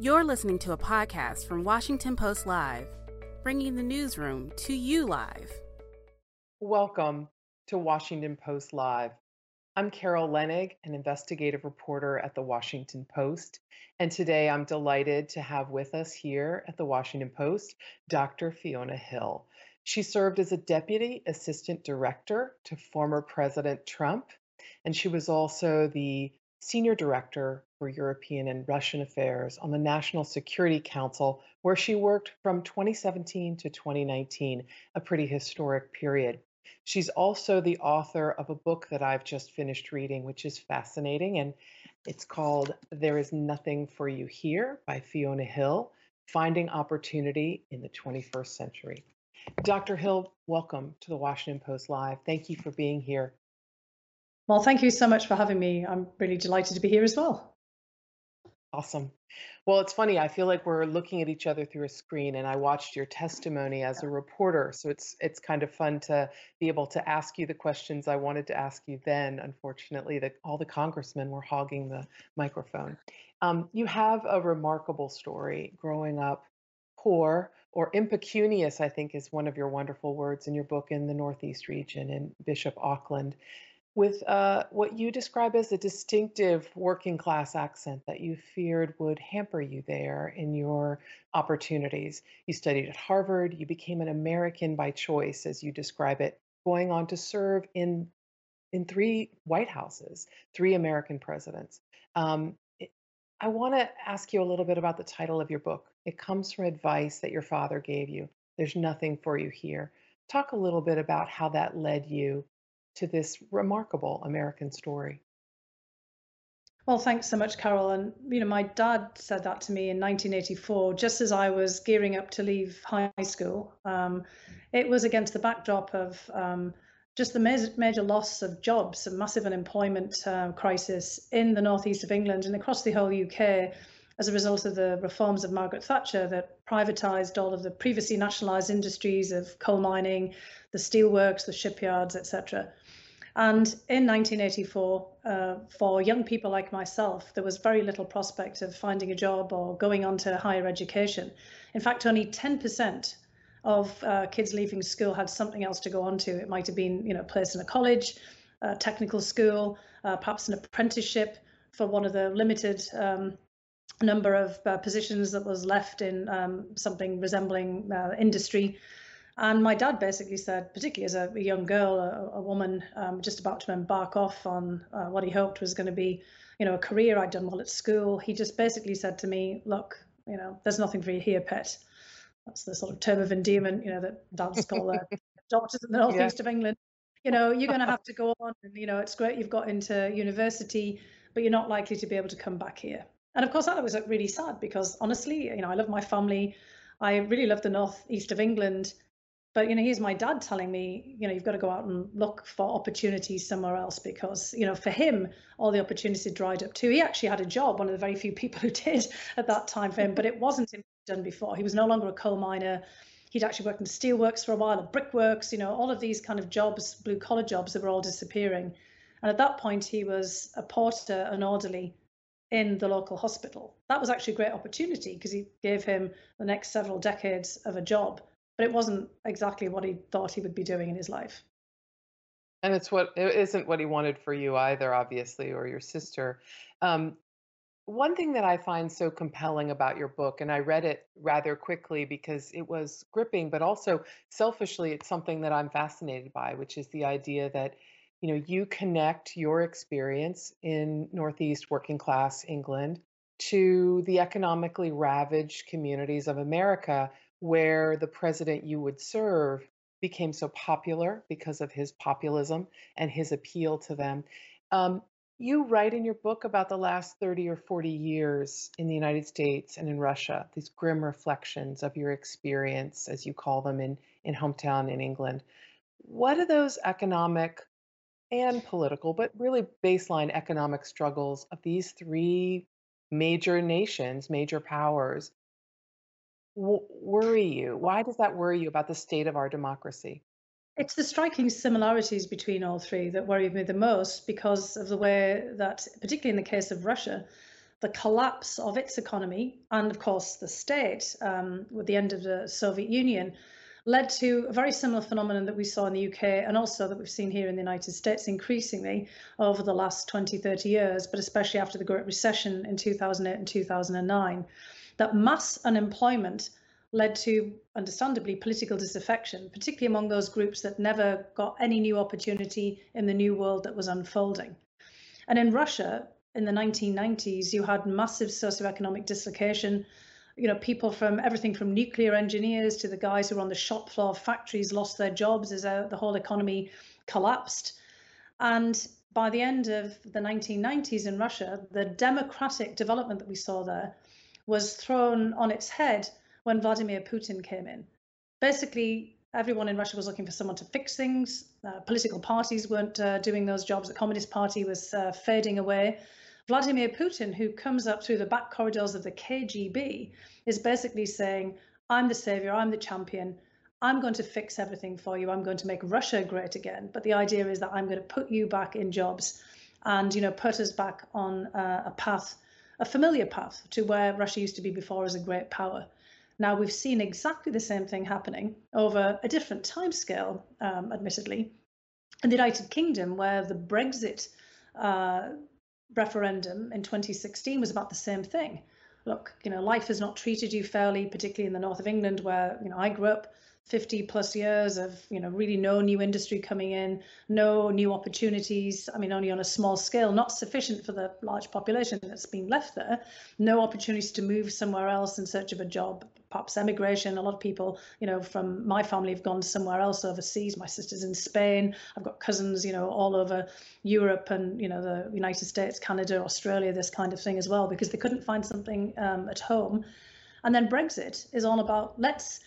You're listening to a podcast from Washington Post Live, bringing the newsroom to you live. Welcome to Washington Post Live. I'm Carol Leonnig, an investigative reporter at the Washington Post, and today I'm delighted to have with us here at the Washington Post Dr. Fiona Hill. She served as a deputy assistant director to former President Trump, and she was also the senior director for European and Russian affairs on the National Security Council, where she worked from 2017 to 2019, a pretty historic period. She's also the author of a book that I've just finished reading, which is fascinating, and it's called There Is Nothing for You Here by Fiona Hill Finding Opportunity in the 21st Century. Dr. Hill, welcome to the Washington Post Live. Thank you for being here. Well, thank you so much for having me. I'm really delighted to be here as well. Awesome. Well, it's funny. I feel like we're looking at each other through a screen, and I watched your testimony as a reporter. So it's it's kind of fun to be able to ask you the questions I wanted to ask you then. Unfortunately, that all the congressmen were hogging the microphone. Um, you have a remarkable story growing up poor or impecunious. I think is one of your wonderful words in your book in the Northeast region in Bishop Auckland with uh, what you describe as a distinctive working class accent that you feared would hamper you there in your opportunities. You studied at Harvard, you became an American by choice, as you describe it, going on to serve in in three White Houses, three American presidents. Um, I want to ask you a little bit about the title of your book. It comes from advice that your father gave you. There's nothing for you here. Talk a little bit about how that led you to this remarkable American story. Well, thanks so much, Carol. And, you know, my dad said that to me in 1984, just as I was gearing up to leave high school. Um, it was against the backdrop of um, just the major, major, loss of jobs, a massive unemployment uh, crisis in the northeast of England and across the whole UK as a result of the reforms of Margaret Thatcher that privatised all of the previously nationalised industries of coal mining, the steelworks, the shipyards, etc. And in 1984, uh, for young people like myself, there was very little prospect of finding a job or going on to higher education. In fact, only 10% of uh, kids leaving school had something else to go on to. It might have been, you know, a place in a college, a technical school, uh, perhaps an apprenticeship for one of the limited um, number of uh, positions that was left in um, something resembling uh, industry. And my dad basically said, particularly as a, a young girl, a, a woman um, just about to embark off on uh, what he hoped was going to be, you know, a career. I'd done well at school. He just basically said to me, "Look, you know, there's nothing for you here, pet." That's the sort of term of endearment, you know, that dads call their daughters in the northeast yeah. of England. You know, you're going to have to go on, and you know, it's great you've got into university, but you're not likely to be able to come back here. And of course, that was really sad because honestly, you know, I love my family. I really love the northeast of England but you know here's my dad telling me you know you've got to go out and look for opportunities somewhere else because you know for him all the opportunities dried up too. He actually had a job one of the very few people who did at that time for him but it wasn't done before. He was no longer a coal miner. He'd actually worked in steelworks for a while at brickworks you know all of these kind of jobs blue collar jobs that were all disappearing. And at that point he was a porter an orderly in the local hospital. That was actually a great opportunity because he gave him the next several decades of a job but it wasn't exactly what he thought he would be doing in his life. And it's what it isn't what he wanted for you either, obviously, or your sister. Um, one thing that I find so compelling about your book, and I read it rather quickly because it was gripping, but also selfishly, it's something that I'm fascinated by, which is the idea that you know you connect your experience in Northeast working class England to the economically ravaged communities of America where the president you would serve became so popular because of his populism and his appeal to them. Um, you write in your book about the last 30 or 40 years in the United States and in Russia, these grim reflections of your experience, as you call them, in, in hometown in England. What are those economic and political, but really baseline economic struggles of these three major nations, major powers, worry you? Why does that worry you about the state of our democracy? It's the striking similarities between all three that worry me the most because of the way that, particularly in the case of Russia, the collapse of its economy and, of course, the state um, with the end of the Soviet Union led to a very similar phenomenon that we saw in the UK and also that we've seen here in the United States increasingly over the last 20, 30 years, but especially after the Great Recession in 2008 and 2009, that mass unemployment led to, understandably, political disaffection, particularly among those groups that never got any new opportunity in the new world that was unfolding. And in Russia, in the 1990s, you had massive socioeconomic dislocation. You know, people from everything from nuclear engineers to the guys who were on the shop floor of factories lost their jobs as uh, the whole economy collapsed. And by the end of the 1990s in Russia, the democratic development that we saw there was thrown on its head when Vladimir Putin came in. Basically, everyone in Russia was looking for someone to fix things. Uh, political parties weren't uh, doing those jobs. The Communist Party was uh, fading away. Vladimir Putin, who comes up through the back corridors of the KGB, is basically saying, I'm the savior, I'm the champion, I'm going to fix everything for you, I'm going to make Russia great again. But the idea is that I'm going to put you back in jobs and, you know, put us back on uh, a path, a familiar path to where Russia used to be before as a great power. Now, we've seen exactly the same thing happening over a different timescale, um, admittedly, in the United Kingdom, where the Brexit uh, referendum in 2016 was about the same thing. Look, you know, life has not treated you fairly, particularly in the north of England, where you know I grew up. 50 plus years of you know really no new industry coming in no new opportunities i mean only on a small scale not sufficient for the large population that's been left there no opportunities to move somewhere else in search of a job perhaps emigration. A lot of people, you know, from my family have gone somewhere else overseas. My sister's in Spain. I've got cousins, you know, all over Europe and, you know, the United States, Canada, Australia, this kind of thing as well, because they couldn't find something um, at home. And then Brexit is all about let's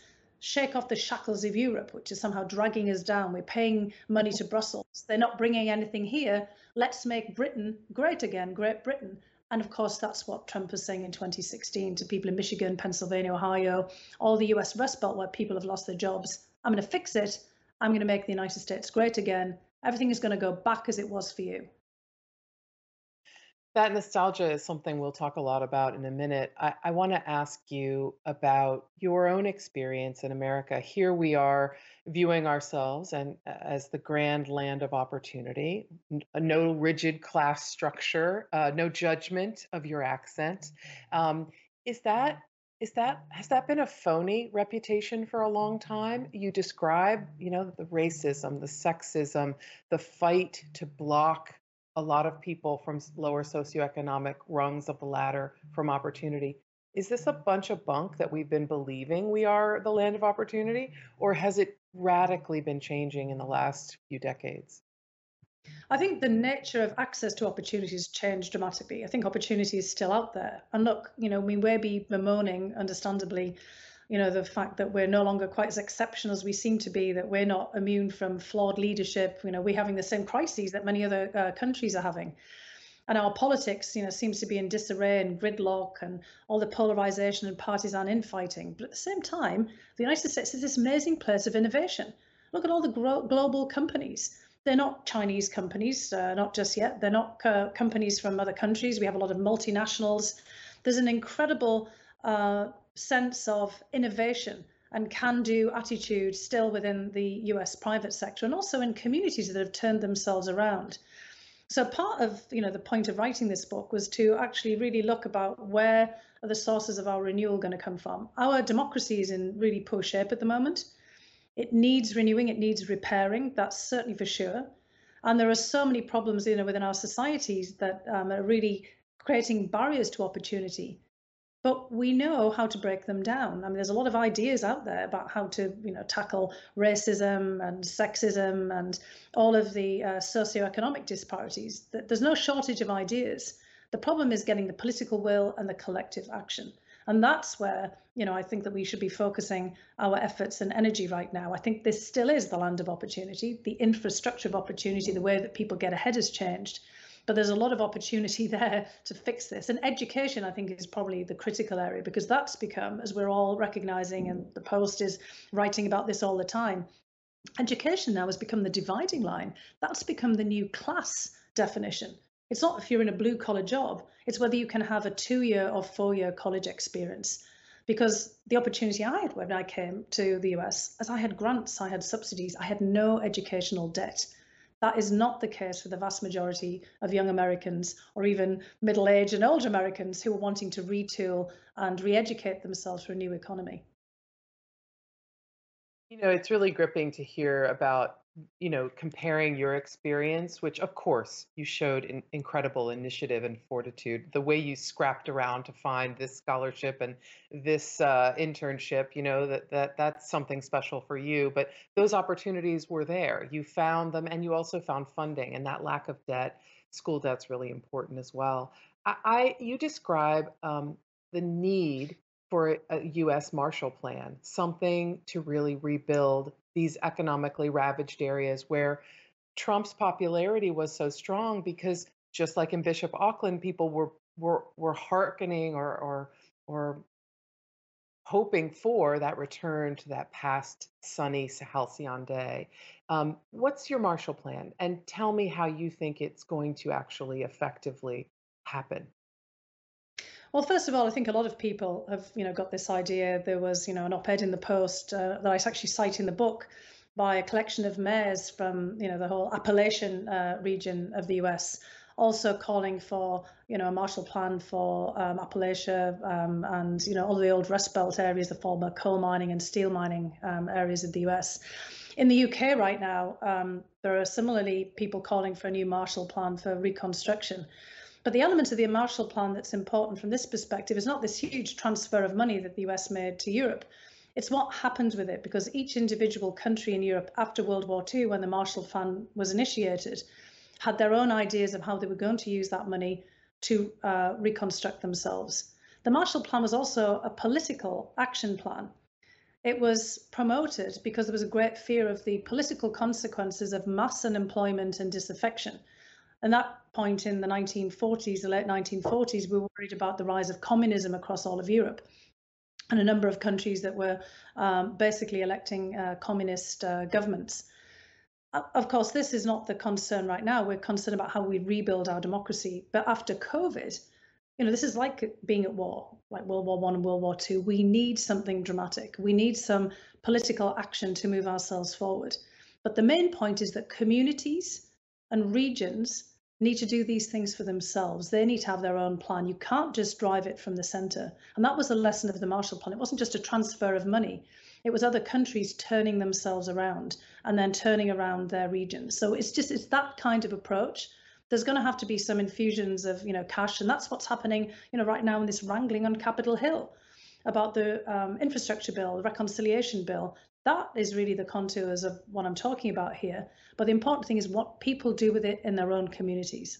shake off the shackles of Europe, which is somehow dragging us down. We're paying money to Brussels. They're not bringing anything here. Let's make Britain great again, Great Britain. And of course, that's what Trump was saying in 2016 to people in Michigan, Pennsylvania, Ohio, all the US Rust Belt where people have lost their jobs. I'm going to fix it. I'm going to make the United States great again. Everything is going to go back as it was for you. That nostalgia is something we'll talk a lot about in a minute. I, I want to ask you about your own experience in America. Here we are viewing ourselves and as the grand land of opportunity. No rigid class structure, uh, no judgment of your accent. Um, is that is that has that been a phony reputation for a long time? You describe, you know, the racism, the sexism, the fight to block a lot of people from lower socioeconomic rungs of the ladder from opportunity. Is this a bunch of bunk that we've been believing we are the land of opportunity, or has it radically been changing in the last few decades? I think the nature of access to opportunities changed dramatically. I think opportunity is still out there. And look, you know, we may be bemoaning, understandably, you know, the fact that we're no longer quite as exceptional as we seem to be, that we're not immune from flawed leadership. You know, we're having the same crises that many other uh, countries are having. And our politics, you know, seems to be in disarray and gridlock and all the polarization and partisan infighting. But at the same time, the United States is this amazing place of innovation. Look at all the gro- global companies. They're not Chinese companies, uh, not just yet. They're not uh, companies from other countries. We have a lot of multinationals. There's an incredible uh, sense of innovation and can do attitude still within the US private sector and also in communities that have turned themselves around. So part of you know the point of writing this book was to actually really look about where are the sources of our renewal going to come from. Our democracy is in really poor shape at the moment. It needs renewing, it needs repairing, that's certainly for sure. And there are so many problems you know, within our societies that um, are really creating barriers to opportunity but we know how to break them down. I mean, there's a lot of ideas out there about how to, you know, tackle racism and sexism and all of the uh, socioeconomic disparities. There's no shortage of ideas. The problem is getting the political will and the collective action. And that's where, you know, I think that we should be focusing our efforts and energy right now. I think this still is the land of opportunity. The infrastructure of opportunity, the way that people get ahead has changed but there's a lot of opportunity there to fix this. And education, I think, is probably the critical area because that's become, as we're all recognizing, and the Post is writing about this all the time, education now has become the dividing line. That's become the new class definition. It's not if you're in a blue collar job, it's whether you can have a two year or four year college experience. Because the opportunity I had when I came to the US, as I had grants, I had subsidies, I had no educational debt. That is not the case for the vast majority of young Americans or even middle aged and older Americans who are wanting to retool and re educate themselves for a new economy. You know, it's really gripping to hear about, you know, comparing your experience, which of course you showed in, incredible initiative and fortitude. The way you scrapped around to find this scholarship and this uh, internship, you know, that that that's something special for you. But those opportunities were there. You found them, and you also found funding, and that lack of debt, school debt's really important as well. I, I you describe um, the need for a U.S. Marshall Plan, something to really rebuild these economically ravaged areas where Trump's popularity was so strong because just like in Bishop Auckland, people were were were hearkening or or or hoping for that return to that past sunny halcyon day. Um, what's your Marshall Plan? And tell me how you think it's going to actually effectively happen. Well, first of all, I think a lot of people have, you know, got this idea. There was, you know, an op-ed in the Post uh, that I actually cite in the book by a collection of mayors from, you know, the whole Appalachian uh, region of the U.S. Also calling for, you know, a Marshall Plan for um, Appalachia um, and, you know, all the old Rust Belt areas, the former coal mining and steel mining um, areas of the U.S. In the UK right now, um, there are similarly people calling for a new Marshall Plan for reconstruction. But the element of the Marshall Plan that's important from this perspective is not this huge transfer of money that the US made to Europe. It's what happened with it because each individual country in Europe after World War II, when the Marshall Plan was initiated, had their own ideas of how they were going to use that money to uh, reconstruct themselves. The Marshall Plan was also a political action plan. It was promoted because there was a great fear of the political consequences of mass unemployment and disaffection. And that point in the 1940s, the late 1940s, we were worried about the rise of communism across all of Europe and a number of countries that were um, basically electing uh, communist uh, governments. Of course, this is not the concern right now. We're concerned about how we rebuild our democracy. But after COVID, you know, this is like being at war, like World War One and World War Two. We need something dramatic. We need some political action to move ourselves forward. But the main point is that communities and regions need to do these things for themselves. They need to have their own plan. You can't just drive it from the center. And that was a lesson of the Marshall Plan. It wasn't just a transfer of money. It was other countries turning themselves around and then turning around their regions. So it's just it's that kind of approach. There's going to have to be some infusions of you know cash, and that's what's happening you know right now in this wrangling on Capitol Hill about the um, infrastructure bill, the reconciliation bill. That is really the contours of what I'm talking about here. But the important thing is what people do with it in their own communities.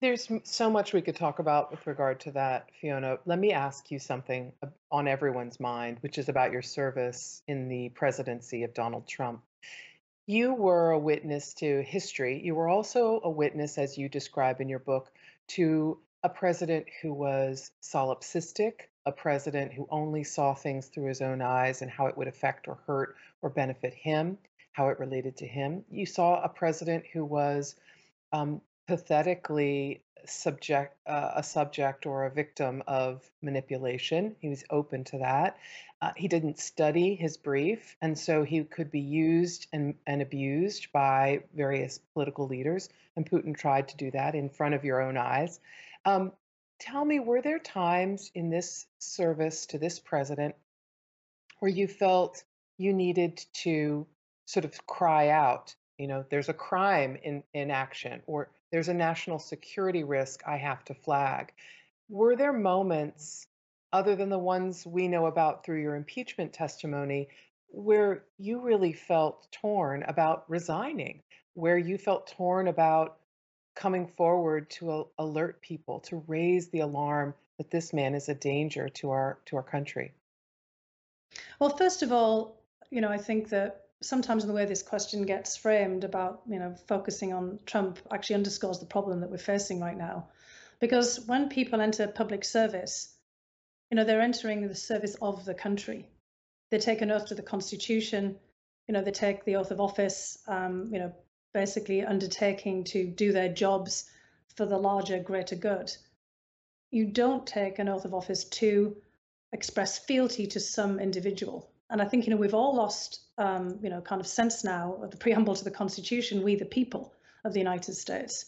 There's so much we could talk about with regard to that, Fiona. Let me ask you something on everyone's mind, which is about your service in the presidency of Donald Trump. You were a witness to history. You were also a witness, as you describe in your book, to a president who was solipsistic, a president who only saw things through his own eyes and how it would affect or hurt or benefit him, how it related to him. You saw a president who was um, pathetically subject uh, a subject or a victim of manipulation. He was open to that. Uh, he didn't study his brief, and so he could be used and, and abused by various political leaders. And Putin tried to do that in front of your own eyes. Um, tell me, were there times in this service to this president where you felt you needed to sort of cry out, you know, there's a crime in, in action or there's a national security risk I have to flag? Were there moments, other than the ones we know about through your impeachment testimony, where you really felt torn about resigning, where you felt torn about coming forward to alert people, to raise the alarm that this man is a danger to our to our country? Well, first of all, you know, I think that sometimes in the way this question gets framed about, you know, focusing on Trump actually underscores the problem that we're facing right now. Because when people enter public service, you know, they're entering the service of the country. They take an oath to the Constitution, you know, they take the oath of office, um, you know, basically undertaking to do their jobs for the larger, greater good. You don't take an oath of office to express fealty to some individual. And I think you know we've all lost um, you know kind of sense now of the preamble to the Constitution. We the people of the United States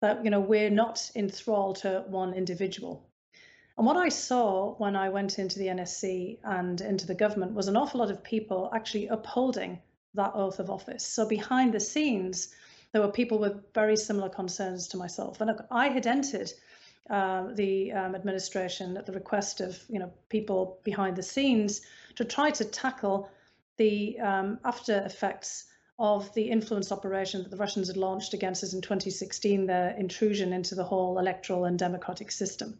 that you know we're not in thrall to one individual. And what I saw when I went into the NSC and into the government was an awful lot of people actually upholding that oath of office. So behind the scenes, there were people with very similar concerns to myself. And I had entered uh, the um, administration at the request of you know people behind the scenes to try to tackle the um, after effects of the influence operation that the Russians had launched against us in 2016, their intrusion into the whole electoral and democratic system.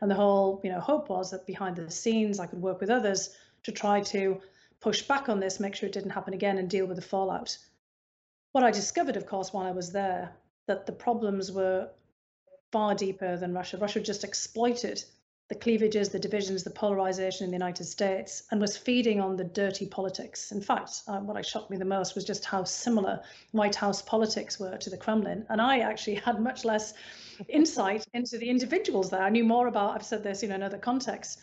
And the whole you know hope was that behind the scenes I could work with others to try to push back on this, make sure it didn't happen again, and deal with the fallout. What I discovered, of course, while I was there, that the problems were far deeper than Russia. Russia just exploited the cleavages, the divisions, the polarization in the United States, and was feeding on the dirty politics. In fact, uh, what shocked me the most was just how similar White House politics were to the Kremlin. And I actually had much less insight into the individuals there. I knew more about, I've said this in other contexts,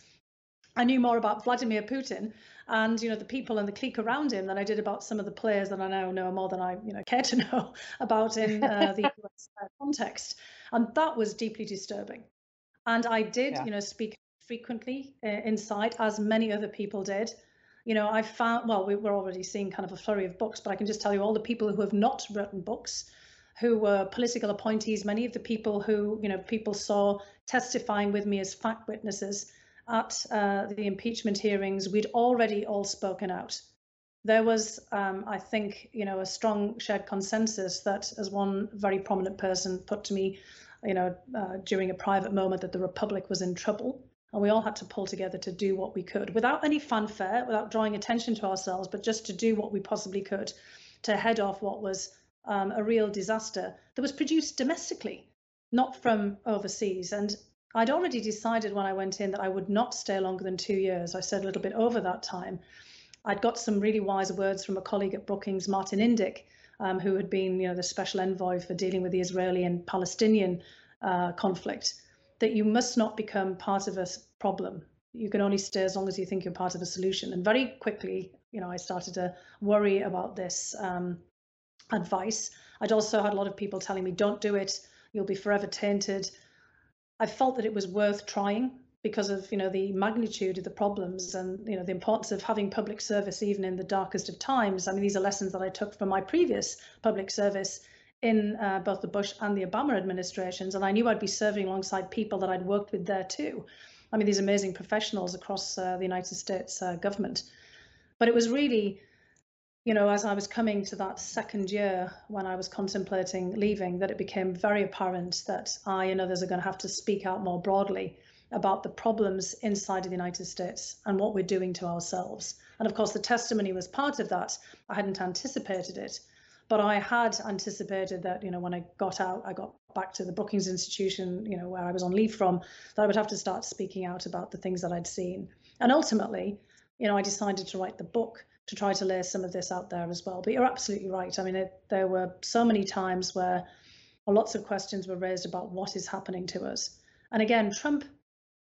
I knew more about Vladimir Putin and you know the people and the clique around him than I did about some of the players that I now know more than I you know care to know about in uh, the US context, and that was deeply disturbing. And I did yeah. you know speak frequently uh, inside, as many other people did. You know, I found well, we were already seeing kind of a flurry of books, but I can just tell you all the people who have not written books who were political appointees, many of the people who, you know, people saw testifying with me as fact witnesses at uh, the impeachment hearings, we'd already all spoken out. There was, um, I think, you know, a strong shared consensus that, as one very prominent person put to me, you know, uh, during a private moment, that the Republic was in trouble. And we all had to pull together to do what we could without any fanfare, without drawing attention to ourselves, but just to do what we possibly could to head off what was um, a real disaster that was produced domestically, not from overseas. And I'd already decided when I went in that I would not stay longer than two years. I said a little bit over that time. I'd got some really wise words from a colleague at Brookings, Martin Indyk, um, who had been, you know, the special envoy for dealing with the Israeli and Palestinian uh, conflict, that you must not become part of a problem. You can only stay as long as you think you're part of a solution. And very quickly, you know, I started to worry about this um, advice. I'd also had a lot of people telling me, don't do it. You'll be forever tainted. I felt that it was worth trying because of you know the magnitude of the problems and you know the importance of having public service even in the darkest of times. I mean, these are lessons that I took from my previous public service in uh, both the Bush and the Obama administrations, and I knew I'd be serving alongside people that I'd worked with there too. I mean, these amazing professionals across uh, the United States uh, government. But it was really you know, as I was coming to that second year when I was contemplating leaving, that it became very apparent that I and others are going to have to speak out more broadly about the problems inside of the United States and what we're doing to ourselves. And of course, the testimony was part of that. I hadn't anticipated it, but I had anticipated that, you know, when I got out, I got back to the Brookings Institution, you know, where I was on leave from, that I would have to start speaking out about the things that I'd seen. And ultimately, you know, I decided to write the book to try to lay some of this out there as well. But you're absolutely right. I mean, it, there were so many times where lots of questions were raised about what is happening to us. And again, Trump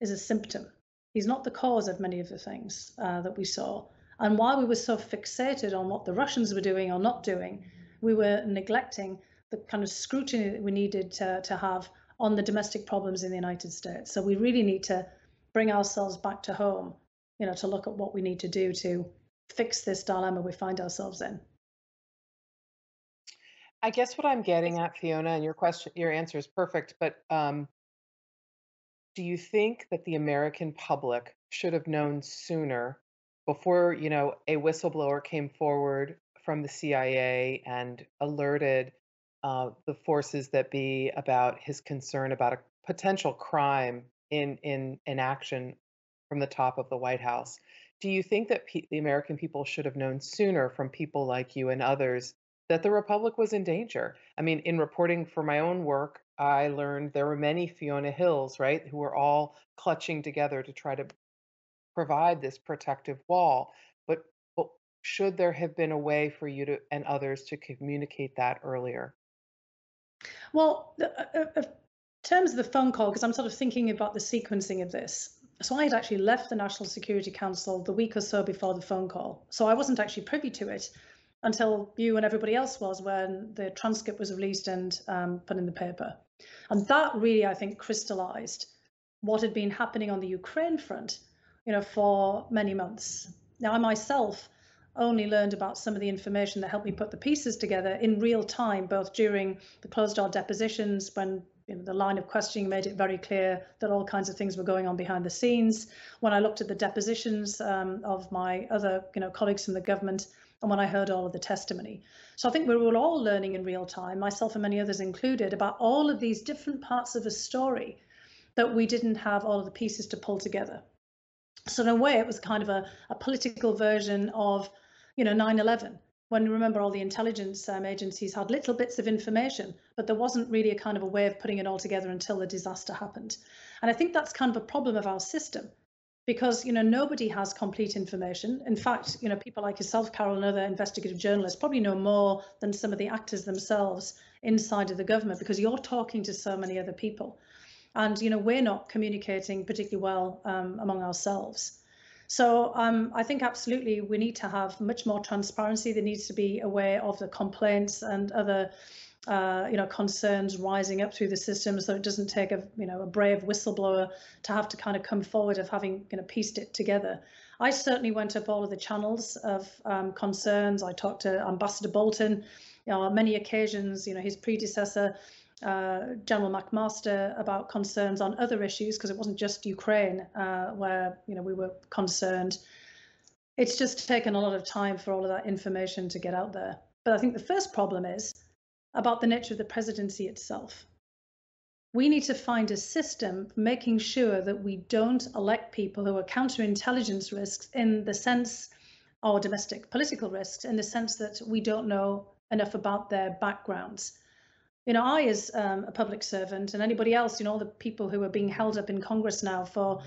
is a symptom. He's not the cause of many of the things uh, that we saw. And while we were so fixated on what the Russians were doing or not doing, we were neglecting the kind of scrutiny that we needed to, to have on the domestic problems in the United States. So we really need to bring ourselves back to home, you know, to look at what we need to do to fix this dilemma we find ourselves in. I guess what I'm getting at, Fiona, and your question, your answer is perfect, but um, do you think that the American public should have known sooner before, you know, a whistleblower came forward from the CIA and alerted uh, the forces that be about his concern about a potential crime in in in action from the top of the White House? Do you think that pe- the American people should have known sooner from people like you and others that the Republic was in danger? I mean, in reporting for my own work, I learned there were many Fiona Hills, right, who were all clutching together to try to provide this protective wall. But, but should there have been a way for you to and others to communicate that earlier? Well, the, uh, uh, in terms of the phone call, because I'm sort of thinking about the sequencing of this. So I had actually left the National Security Council the week or so before the phone call. So I wasn't actually privy to it until you and everybody else was when the transcript was released and um, put in the paper. And that really, I think, crystallized what had been happening on the Ukraine front, you know, for many months. Now, I myself only learned about some of the information that helped me put the pieces together in real time, both during the closed door depositions when the line of questioning made it very clear that all kinds of things were going on behind the scenes. When I looked at the depositions um, of my other you know, colleagues from the government, and when I heard all of the testimony. So I think we were all learning in real time, myself and many others included, about all of these different parts of a story that we didn't have all of the pieces to pull together. So in a way, it was kind of a, a political version of, you know, 9/11. When you remember all the intelligence um, agencies had little bits of information, but there wasn't really a kind of a way of putting it all together until the disaster happened. And I think that's kind of a problem of our system because you know nobody has complete information. In fact you know people like yourself carol and other investigative journalists probably know more than some of the actors themselves inside of the government because you're talking to so many other people. And you know we're not communicating particularly well um, among ourselves so um, I think absolutely we need to have much more transparency. There needs to be aware of the complaints and other uh, you know, concerns rising up through the system, so it doesn't take a, you know, a brave whistleblower to have to kind of come forward of having, you know, pieced it together. I certainly went up all of the channels of um, concerns. I talked to Ambassador Bolton, you know, on many occasions, you know, his predecessor, uh, General McMaster, about concerns on other issues, because it wasn't just Ukraine uh, where, you know, we were concerned. It's just taken a lot of time for all of that information to get out there. But I think the first problem is about the nature of the presidency itself. We need to find a system making sure that we don't elect people who are counterintelligence risks in the sense, or domestic political risks, in the sense that we don't know enough about their backgrounds. You know, I, as um, a public servant, and anybody else, you know, all the people who are being held up in Congress now for,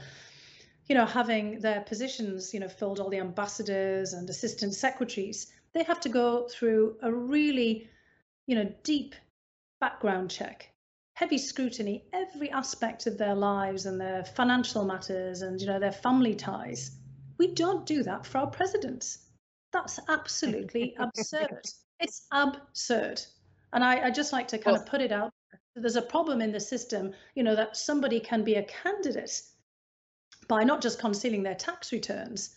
you know, having their positions, you know, filled, all the ambassadors and assistant secretaries, they have to go through a really you know, deep background check, heavy scrutiny, every aspect of their lives and their financial matters and, you know, their family ties. We don't do that for our presidents. That's absolutely absurd. It's absurd. And I, I just like to kind well, of put it out. There's a problem in the system, you know, that somebody can be a candidate by not just concealing their tax returns,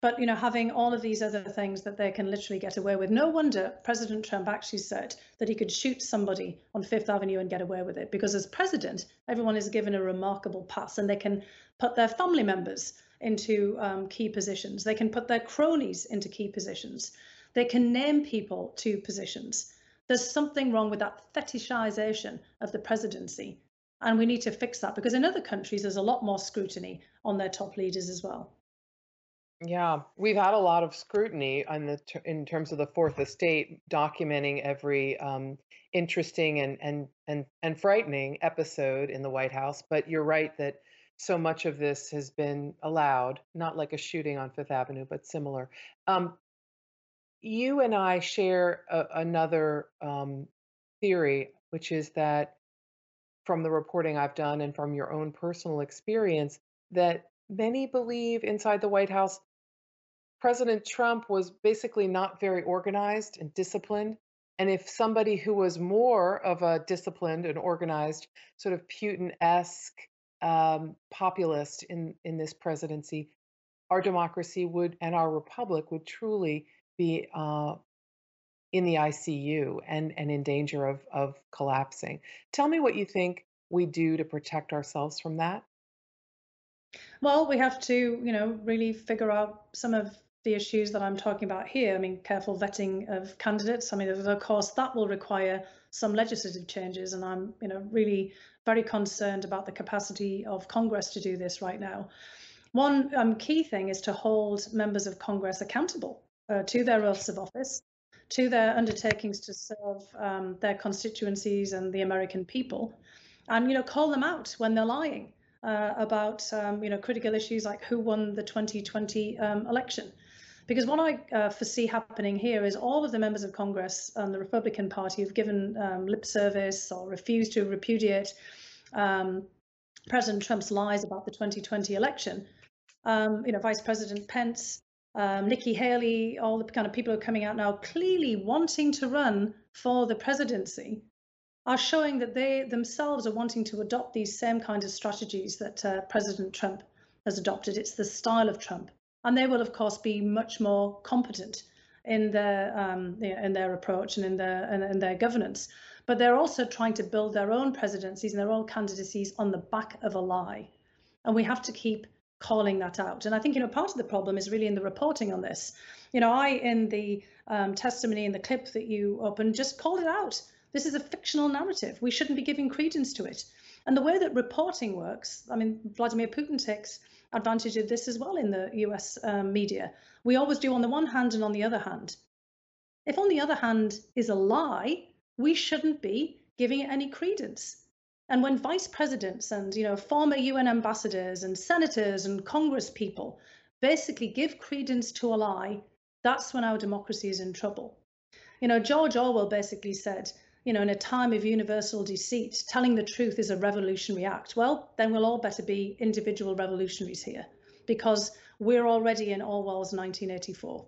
but you know, having all of these other things that they can literally get away with. No wonder President Trump actually said that he could shoot somebody on Fifth Avenue and get away with it, because as president, everyone is given a remarkable pass, and they can put their family members into um, key positions. They can put their cronies into key positions. They can name people to positions. There's something wrong with that fetishization of the presidency. And we need to fix that because in other countries, there's a lot more scrutiny on their top leaders as well. Yeah, we've had a lot of scrutiny on the ter- in terms of the fourth estate documenting every um, interesting and and and and frightening episode in the White House. But you're right that so much of this has been allowed, not like a shooting on Fifth Avenue, but similar. Um, you and I share a, another um, theory, which is that from the reporting I've done and from your own personal experience, that many believe inside the White House President Trump was basically not very organized and disciplined. And if somebody who was more of a disciplined and organized, sort of Putin esque um, populist in, in this presidency, our democracy would and our republic would truly be uh, in the ICU and, and in danger of, of collapsing. Tell me what you think we do to protect ourselves from that. Well, we have to, you know, really figure out some of the issues that I'm talking about here. I mean, careful vetting of candidates. I mean, of course, that will require some legislative changes, and I'm, you know, really very concerned about the capacity of Congress to do this right now. One um, key thing is to hold members of Congress accountable uh, to their oaths of office, to their undertakings to serve um, their constituencies and the American people, and you know, call them out when they're lying. Uh, about um, you know critical issues like who won the 2020 um, election Because what I uh, foresee happening here is all of the members of Congress and the Republican Party who've given um, lip service or refused to repudiate um, President Trump's lies about the 2020 election. Um, you know, Vice President Pence, um, Nikki Haley, all the kind of people who are coming out now clearly wanting to run for the presidency are showing that they themselves are wanting to adopt these same kind of strategies that uh, President Trump has adopted. It's the style of Trump, and they will, of course, be much more competent in their um, in their approach and in their in, in their governance. But they're also trying to build their own presidencies and their own candidacies on the back of a lie, and we have to keep calling that out. And I think you know part of the problem is really in the reporting on this. You know, I in the um, testimony in the clip that you opened just called it out this is a fictional narrative. We shouldn't be giving credence to it. And the way that reporting works, I mean, Vladimir Putin takes advantage of this as well in the US um, media. We always do on the one hand and on the other hand. If on the other hand is a lie, we shouldn't be giving it any credence. And when vice presidents and you know former UN ambassadors and senators and Congress people basically give credence to a lie, that's when our democracy is in trouble. You know, George Orwell basically said you know, in a time of universal deceit, telling the truth is a revolutionary act. Well, then we'll all better be individual revolutionaries here because we're already in Orwell's 1984.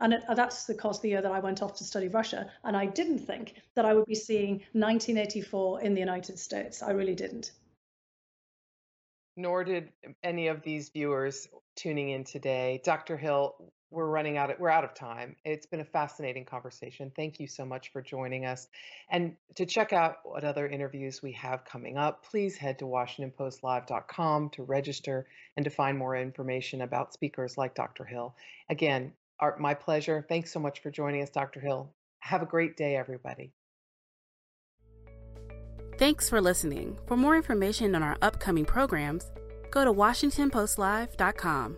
And it, uh, that's of course the year that I went off to study Russia. And I didn't think that I would be seeing 1984 in the United States. I really didn't. Nor did any of these viewers tuning in today. Dr. Hill, we're running out of, we're out of time. It's been a fascinating conversation. Thank you so much for joining us. And to check out what other interviews we have coming up, please head to washingtonpostlive.com to register and to find more information about speakers like Dr. Hill. Again, our, my pleasure. Thanks so much for joining us, Dr. Hill. Have a great day, everybody. Thanks for listening. For more information on our upcoming programs, go to WashingtonPostLive.com.